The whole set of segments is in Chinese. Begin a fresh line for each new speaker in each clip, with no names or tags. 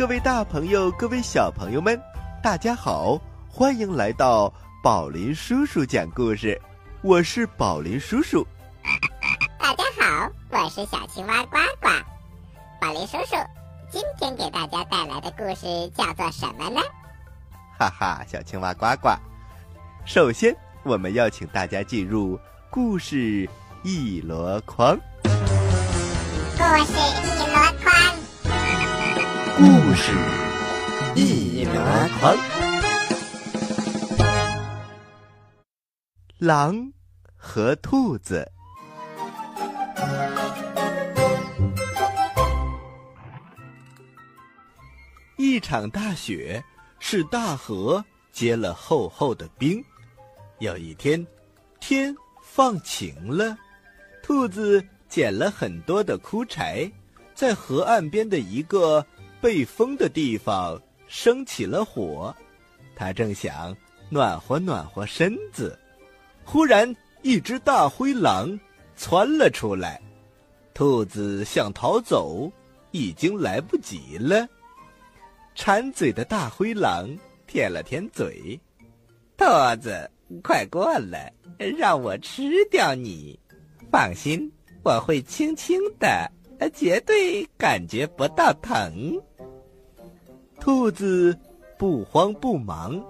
嗨，各位大朋友，各位小朋友们，大家好，欢迎来到宝林叔叔讲故事。我是宝林叔叔。
大家好，我是小青蛙呱呱。宝林叔叔今天给大家带来的故事叫做什么呢？
哈哈，小青蛙呱呱。首先，我们要请大家进入故事一箩筐。
故事一
故事一箩筐。狼和兔子。一场大雪使大河结了厚厚的冰。有一天，天放晴了，兔子捡了很多的枯柴，在河岸边的一个被风的地方生起了火。它正想暖和暖和身子，忽然一只大灰狼窜了出来。兔子想逃走，已经来不及了。馋嘴的大灰狼舔了舔嘴，兔子，快过来，让我吃掉你。放心，我会轻轻的，绝对感觉不到疼。兔子不慌不忙，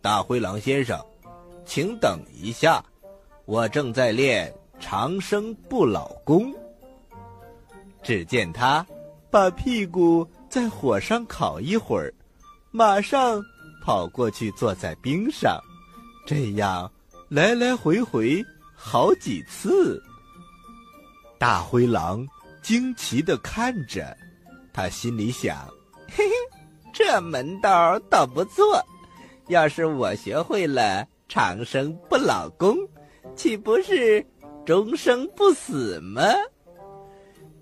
大灰狼先生，请等一下，我正在练长生不老功。只见他把屁股。在火上烤一会儿，马上跑过去坐在冰上，这样来来回回好几次。大灰狼惊奇的看着，他心里想：“嘿嘿，这门道倒不错。要是我学会了长生不老功，岂不是终生不死吗？”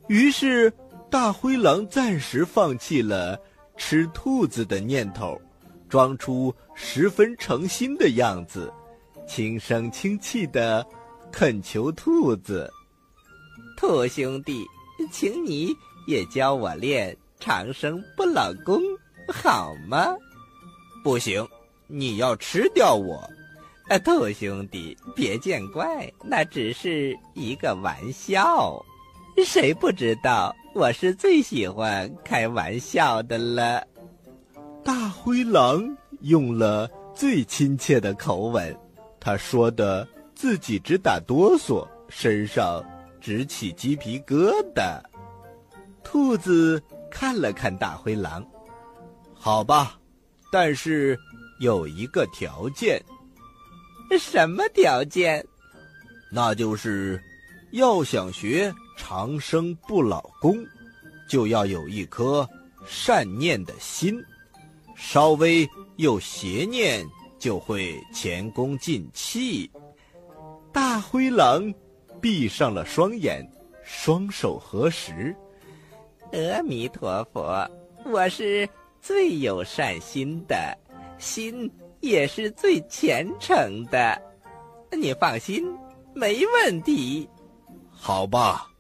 于是。大灰狼暂时放弃了吃兔子的念头，装出十分诚心的样子，轻声轻气的恳求兔子：“兔兄弟，请你也教我练长生不老功，好吗？”“不行，你要吃掉我。”“啊，兔兄弟，别见怪，那只是一个玩笑。”谁不知道我是最喜欢开玩笑的了？大灰狼用了最亲切的口吻，他说的自己直打哆嗦，身上直起鸡皮疙瘩。兔子看了看大灰狼，好吧，但是有一个条件。什么条件？那就是要想学。长生不老功，就要有一颗善念的心，稍微有邪念，就会前功尽弃。大灰狼闭上了双眼，双手合十：“阿弥陀佛，我是最有善心的，心也是最虔诚的。你放心，没问题。好吧。”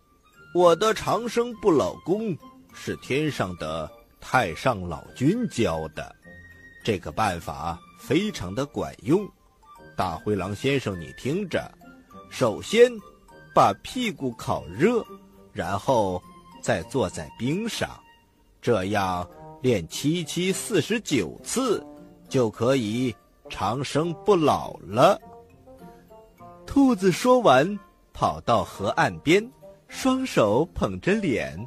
我的长生不老功是天上的太上老君教的，这个办法非常的管用。大灰狼先生，你听着，首先把屁股烤热，然后再坐在冰上，这样练七七四十九次，就可以长生不老了。兔子说完，跑到河岸边。双手捧着脸，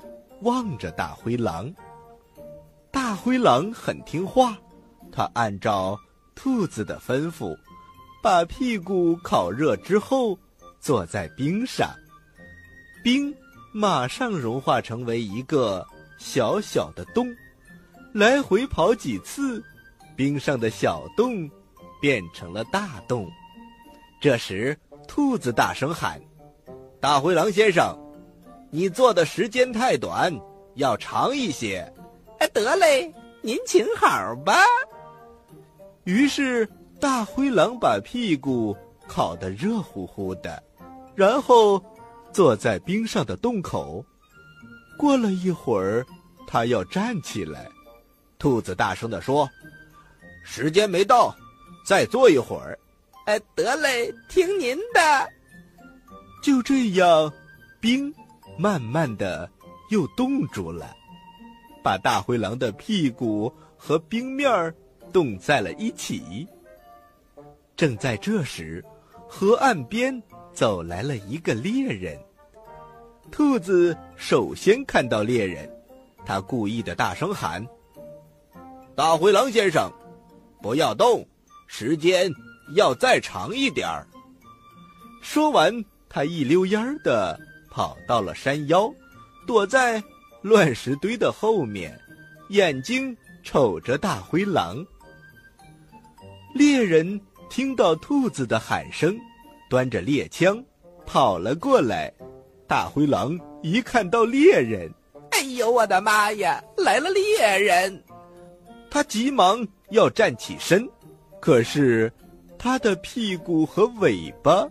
望着大灰狼。大灰狼很听话，他按照兔子的吩咐，把屁股烤热之后，坐在冰上，冰马上融化成为一个小小的洞。来回跑几次，冰上的小洞变成了大洞。这时，兔子大声喊：“大灰狼先生！”你做的时间太短，要长一些。哎，得嘞，您请好吧。于是大灰狼把屁股烤得热乎乎的，然后坐在冰上的洞口。过了一会儿，他要站起来。兔子大声地说：“时间没到，再坐一会儿。”
哎，得嘞，听您的。
就这样，冰慢慢的又冻住了，把大灰狼的屁股和冰面儿冻在了一起。正在这时，河岸边走来了一个猎人。兔子首先看到猎人，他故意的大声喊：“大灰狼先生，不要动，时间。”要再长一点儿。说完，他一溜烟儿的跑到了山腰，躲在乱石堆的后面，眼睛瞅着大灰狼。猎人听到兔子的喊声，端着猎枪跑了过来。大灰狼一看到猎人，
哎呦我的妈呀，来了猎人！
他急忙要站起身，可是。他的屁股和尾巴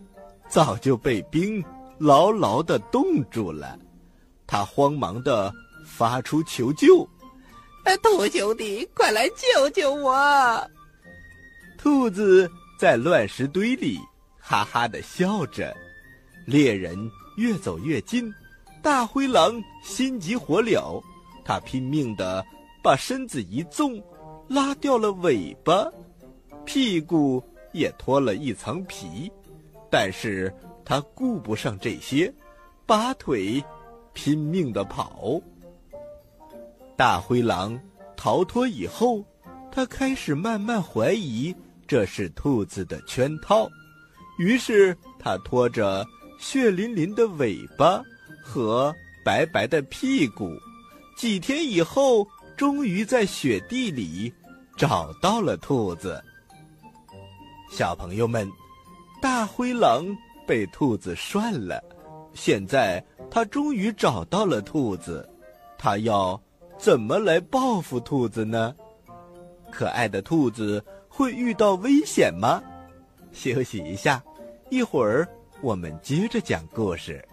早就被冰牢牢的冻住了，他慌忙的发出求救：“
兔兄弟，快来救救我！”
兔子在乱石堆里哈哈的笑着，猎人越走越近，大灰狼心急火燎，他拼命的把身子一纵，拉掉了尾巴，屁股。也脱了一层皮，但是他顾不上这些，拔腿拼命的跑。大灰狼逃脱以后，他开始慢慢怀疑这是兔子的圈套，于是他拖着血淋淋的尾巴和白白的屁股，几天以后，终于在雪地里找到了兔子。小朋友们，大灰狼被兔子涮了，现在他终于找到了兔子，他要怎么来报复兔子呢？可爱的兔子会遇到危险吗？休息一下，一会儿我们接着讲故事。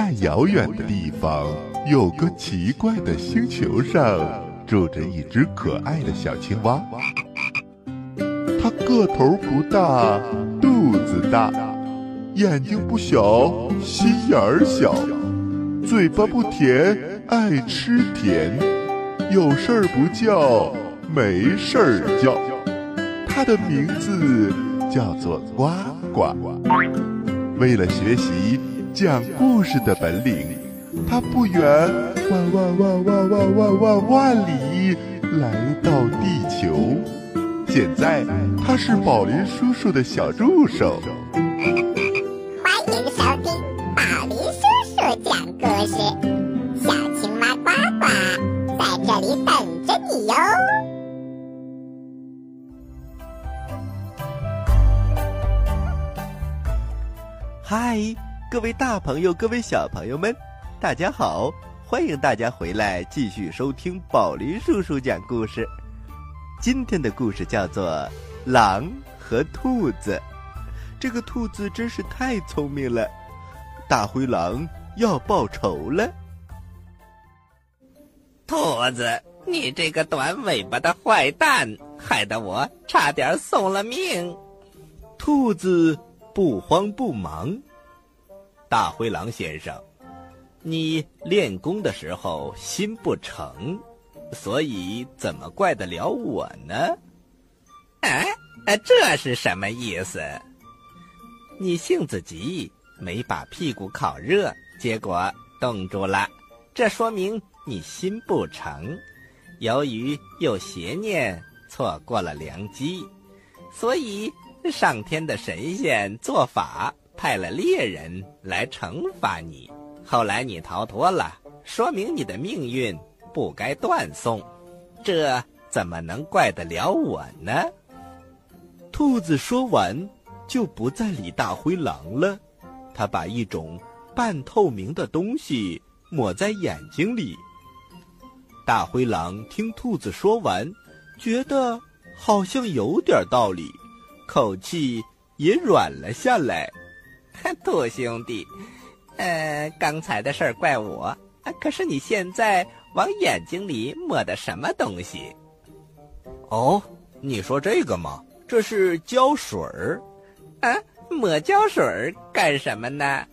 在遥远的地方，有个奇怪的星球上，住着一只可爱的小青蛙。它个头不大，肚子大，眼睛不小，心眼儿小，嘴巴不甜，爱吃甜，有事儿不叫，没事儿叫。它的名字叫做呱呱。为了学习。讲故事的本领，他不远万万万万万万万万里来到地球。现在他是宝林叔叔的小助手。
欢迎收听宝林叔叔讲故事，小青蛙呱呱在这里等着你哟。
嗨。各位大朋友，各位小朋友们，大家好！欢迎大家回来继续收听宝林叔叔讲故事。今天的故事叫做《狼和兔子》。这个兔子真是太聪明了，大灰狼要报仇了。
兔子，你这个短尾巴的坏蛋，害得我差点送了命。
兔子不慌不忙。大灰狼先生，你练功的时候心不诚，所以怎么怪得了我呢？
哎，这是什么意思？
你性子急，没把屁股烤热，结果冻住了。这说明
你心不诚，由于有邪念，错过了良机，所以上天的神仙做法，派了猎人来惩罚你。后来你逃脱了，说明你的命运不该断送，这怎么能怪得了我呢？
兔子说完，就不再理大灰狼了。他把一种半透明的东西抹在眼睛里。大灰狼听兔子说完，觉得好像有点道理，口气也软了下来。
兔兄弟，呃，刚才的事儿怪我，可是你现在往眼睛里抹的什么东西？
哦，你说这个吗？这是胶水儿。
啊，抹胶水儿干什么呢？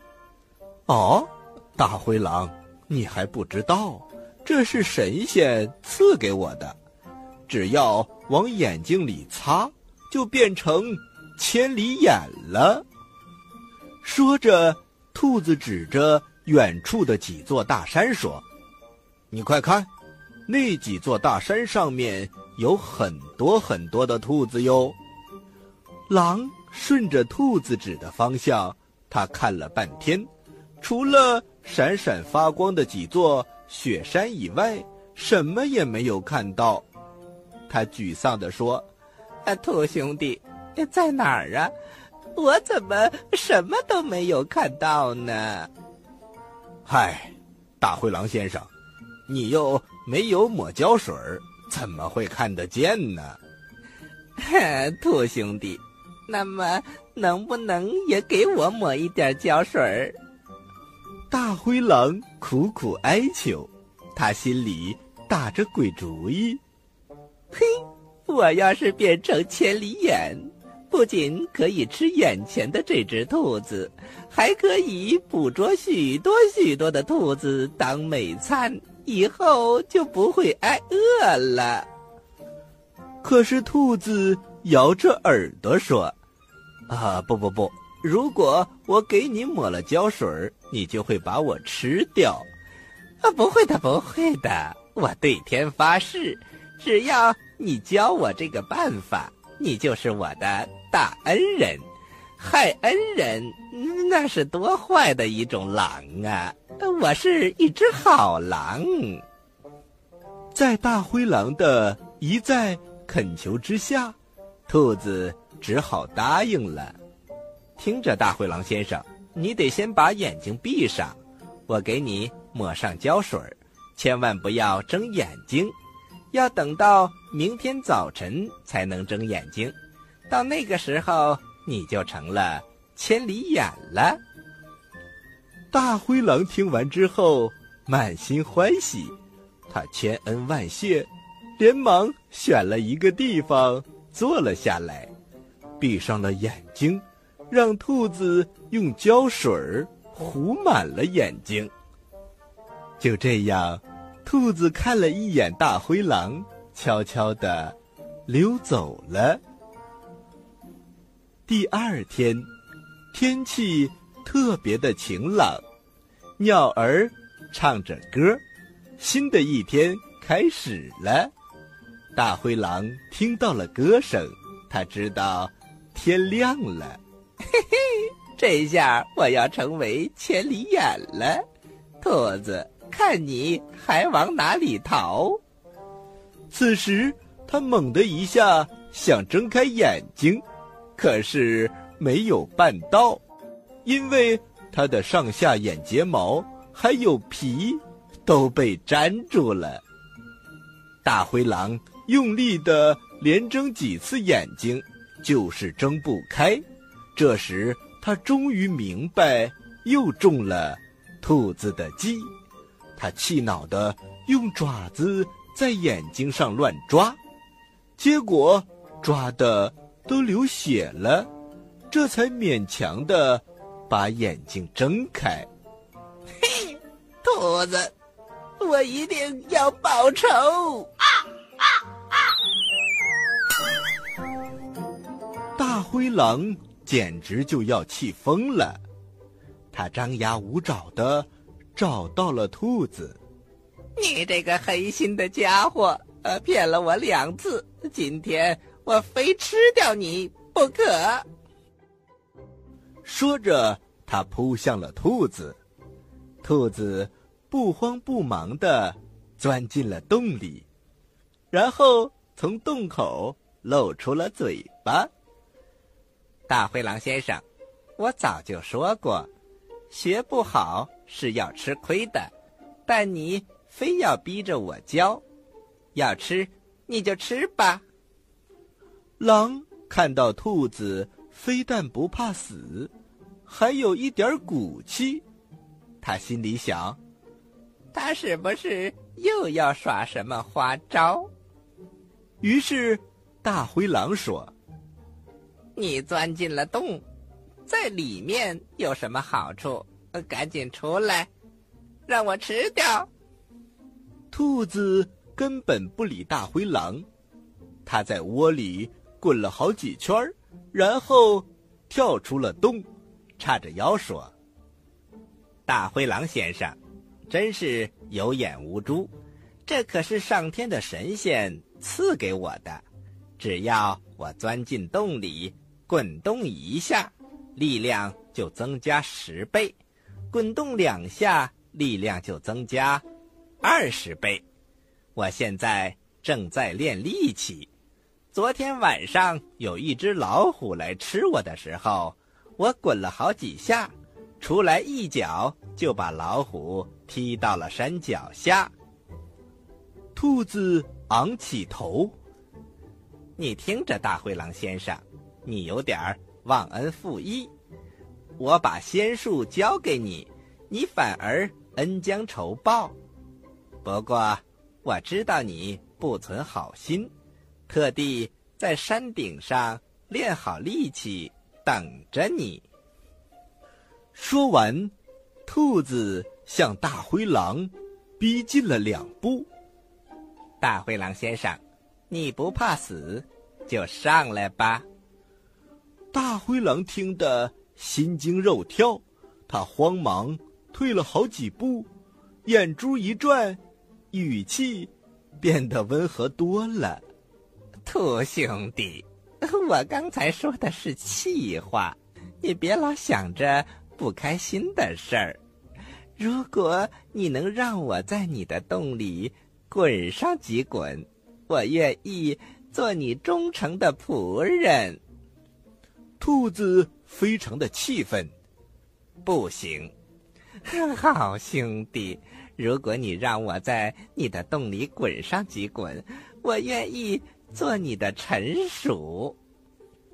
哦，大灰狼，你还不知道？这是神仙赐给我的，只要往眼睛里擦，就变成千里眼了。说着，兔子指着远处的几座大山说：“你快看，那几座大山上面有很多很多的兔子哟。”狼顺着兔子指的方向，他看了半天，除了闪闪发光的几座雪山以外，什么也没有看到。他沮丧地说：“
啊，兔兄弟，在哪儿啊？我怎么什么都没有看到呢？”
嗨，大灰狼先生，你又没有抹胶水，怎么会看得见呢？
兔兄弟。那么，能不能也给我抹一点胶水儿？
大灰狼苦苦哀求，他心里打着鬼主意。
嘿，我要是变成千里眼，不仅可以吃眼前的这只兔子，还可以捕捉许多许多的兔子当美餐，以后就不会挨饿了。
可是兔子摇着耳朵说。啊不不不！如果我给你抹了胶水你就会把我吃掉。
啊，不会的，不会的！我对天发誓，只要你教我这个办法，你就是我的大恩人。害恩人，那是多坏的一种狼啊！我是一只好狼。
在大灰狼的一再恳求之下，兔子。只好答应了。听着，大灰狼先生，你得先把眼睛闭上，我给你抹上胶水千万不要睁眼睛，要等到明天早晨才能睁眼睛。到那个时候，你就成了千里眼了。大灰狼听完之后，满心欢喜，他千恩万谢，连忙选了一个地方坐了下来。闭上了眼睛，让兔子用胶水糊满了眼睛。就这样，兔子看了一眼大灰狼，悄悄地溜走了。第二天，天气特别的晴朗，鸟儿唱着歌，新的一天开始了。大灰狼听到了歌声，他知道。天亮了，
嘿嘿，这下我要成为千里眼了。兔子，看你还往哪里逃？
此时，他猛地一下想睁开眼睛，可是没有办到，因为他的上下眼睫毛还有皮都被粘住了。大灰狼用力的连睁几次眼睛。就是睁不开，这时他终于明白又中了兔子的计，他气恼的用爪子在眼睛上乱抓，结果抓的都流血了，这才勉强的把眼睛睁开。
嘿，兔子，我一定要报仇！啊啊啊！大！
灰狼简直就要气疯了，他张牙舞爪的找到了兔子。你这个黑心的家伙，呃，骗了我两次，今天我非吃掉你不可。
说着，他扑向了兔子。兔子不慌不忙地钻进了洞里，然后从洞口露出了嘴巴。
大灰狼先生，我早就说过，学不好是要吃亏的，但你非要逼着我教，要吃你就吃吧。
狼看到兔子非但不怕死，还有一点骨气，他心里想：
他是不是又要耍什么花招？
于是，大灰狼说。
你钻进了洞，在里面有什么好处？赶紧出来，让我吃掉。
兔子根本不理大灰狼，它在窝里滚了好几圈然后跳出了洞，叉着腰说：“大灰狼先生，真是有眼无珠，这可是上天的神仙赐给我的，只要我钻进洞里。”滚动一下，力量就增加十倍；滚动两下，力量就增加二十倍。我现在正在练力气。昨天晚上有一只老虎来吃我的时候，我滚了好几下，出来一脚就把老虎踢到了山脚下。兔子昂起头，你听着，大灰狼先生。你有点忘恩负义，我把仙术教给你，你反而恩将仇报。不过我知道你不存好心，特地在山顶上练好力气等着你。说完，兔子向大灰狼逼近了两步。大灰狼先生，你不怕死，就上来吧。大灰狼听得心惊肉跳，他慌忙退了好几步，眼珠一转，语气变得温和多了：“
兔兄弟，我刚才说的是气话，你别老想着不开心的事儿。如果你能让我在你的洞里滚上几滚，我愿意做你忠诚的仆人。”兔子非常的气愤，不行，好兄弟，如果你让我在你的洞里滚上几滚，我愿意做你的臣属。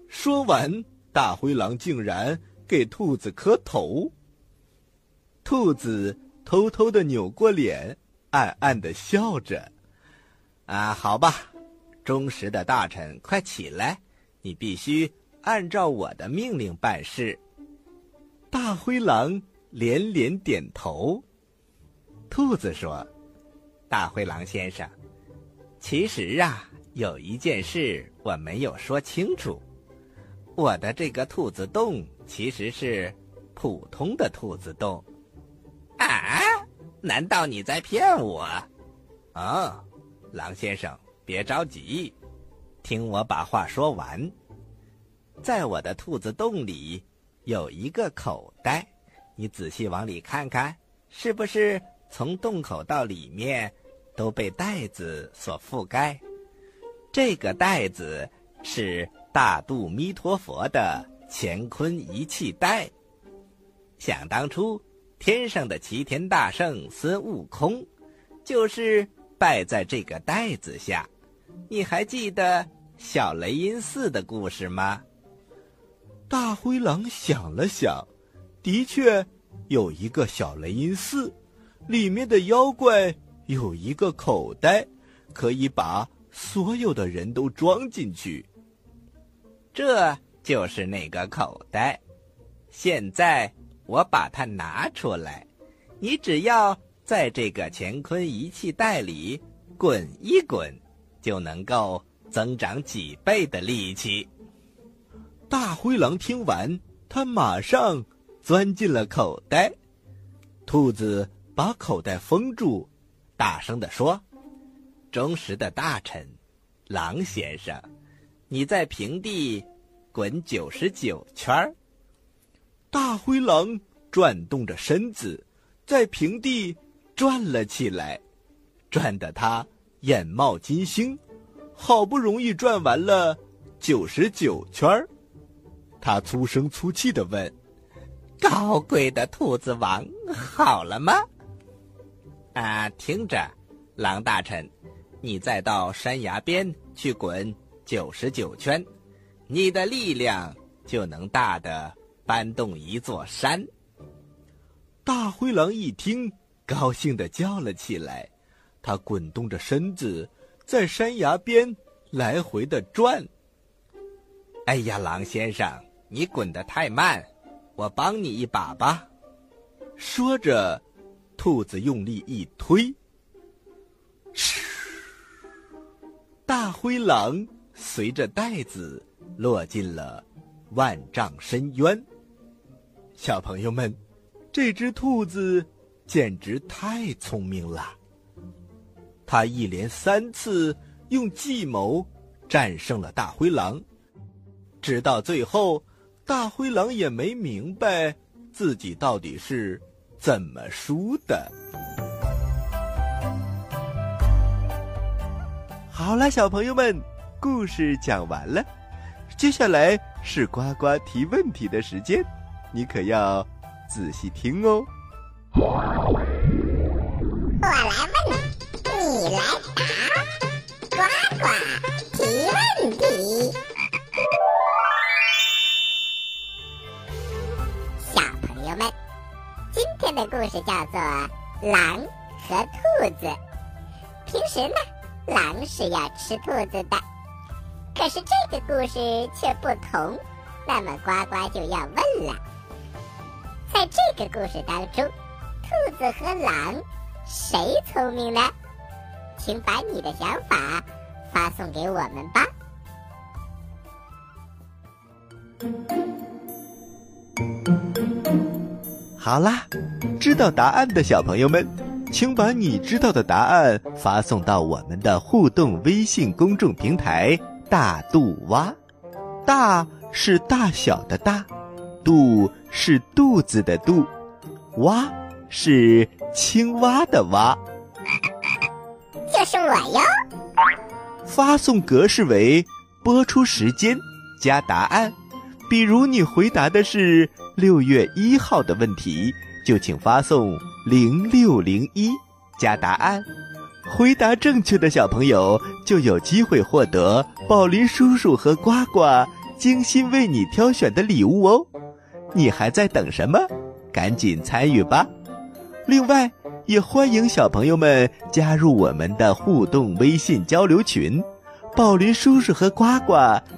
说完，大灰狼竟然给兔子磕头。兔子偷偷的扭过脸，暗暗的笑着。啊，好吧，忠实的大臣，快起来，你必须。按照我的命令办事。大灰狼连连点头。兔子说：“大灰狼先生，其实啊，有一件事我没有说清楚。我的这个兔子洞其实是普通的兔子洞。”啊？难道你在骗我？啊，狼先生，别着急，听我把话说完。在我的兔子洞里有一个口袋，你仔细往里看看，是不是从洞口到里面都被袋子所覆盖？这个袋子是大肚弥陀佛的乾坤一气袋。想当初，天上的齐天大圣孙悟空就是拜在这个袋子下。你还记得小雷音寺的故事吗？大灰狼想了想，的确，有一个小雷音寺，里面的妖怪有一个口袋，可以把所有的人都装进去。这就是那个口袋。现在我把它拿出来，你只要在这个乾坤一气袋里滚一滚，就能够增长几倍的力气。大灰狼听完，他马上钻进了口袋。兔子把口袋封住，
大声地说：“忠实的大臣，狼先生，你在平地滚九十九圈儿。”
大灰狼转动着身子，在平地转了起来，转得他眼冒金星。好不容易转完了九十九圈儿，他粗声粗气的问：“
高贵的兔子王，好了吗？”啊，听着，狼大臣，你再到山崖边去滚九十九圈，你的力量就能大的。搬动一座山。
大灰狼一听，高兴的叫了起来。他滚动着身子，在山崖边来回的转。
哎呀，狼先生，你滚得太慢，我帮你一把吧。
说着，兔子用力一推，大灰狼随着袋子落进了万丈深渊。小朋友们，这只兔子简直太聪明了。它一连三次用计谋战胜了大灰狼，直到最后，大灰狼也没明白自己到底是怎么输的。好了，小朋友们，故事讲完了，接下来是呱呱提问题的时间。你可要仔细听哦！
我来问，你来答，呱呱提问题。小朋友们，今天的故事叫做《狼和兔子》。平时呢，狼是要吃兔子的，可是这个故事却不同。那么呱呱就要问了。在这个故事当中，兔子和狼谁聪明呢？请把你的想法发送给我们吧。
好啦，知道答案的小朋友们，请把你知道的答案发送到我们的互动微信公众平台“大肚蛙”，大是大小的大。肚是肚子的肚，蛙是青蛙的蛙，
就是我哟。
发送格式为播出时间加答案，比如你回答的是六月一号的问题，就请发送零六零一加答案。回答正确的小朋友就有机会获得宝林叔叔和呱呱精心为你挑选的礼物哦。你还在等什么？赶紧参与吧！另外，也欢迎小朋友们加入我们的互动微信交流群，宝林叔叔和呱呱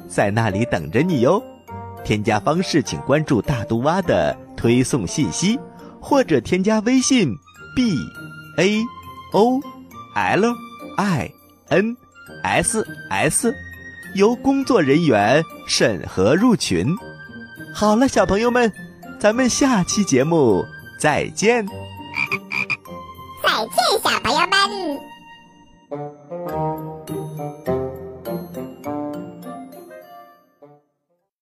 在那里等着你哟。添加方式请关注大肚蛙的推送信息，或者添加微信 baolinss 由工作人员审核入群。好了小朋友们咱们下期节目再见。再见小朋友们。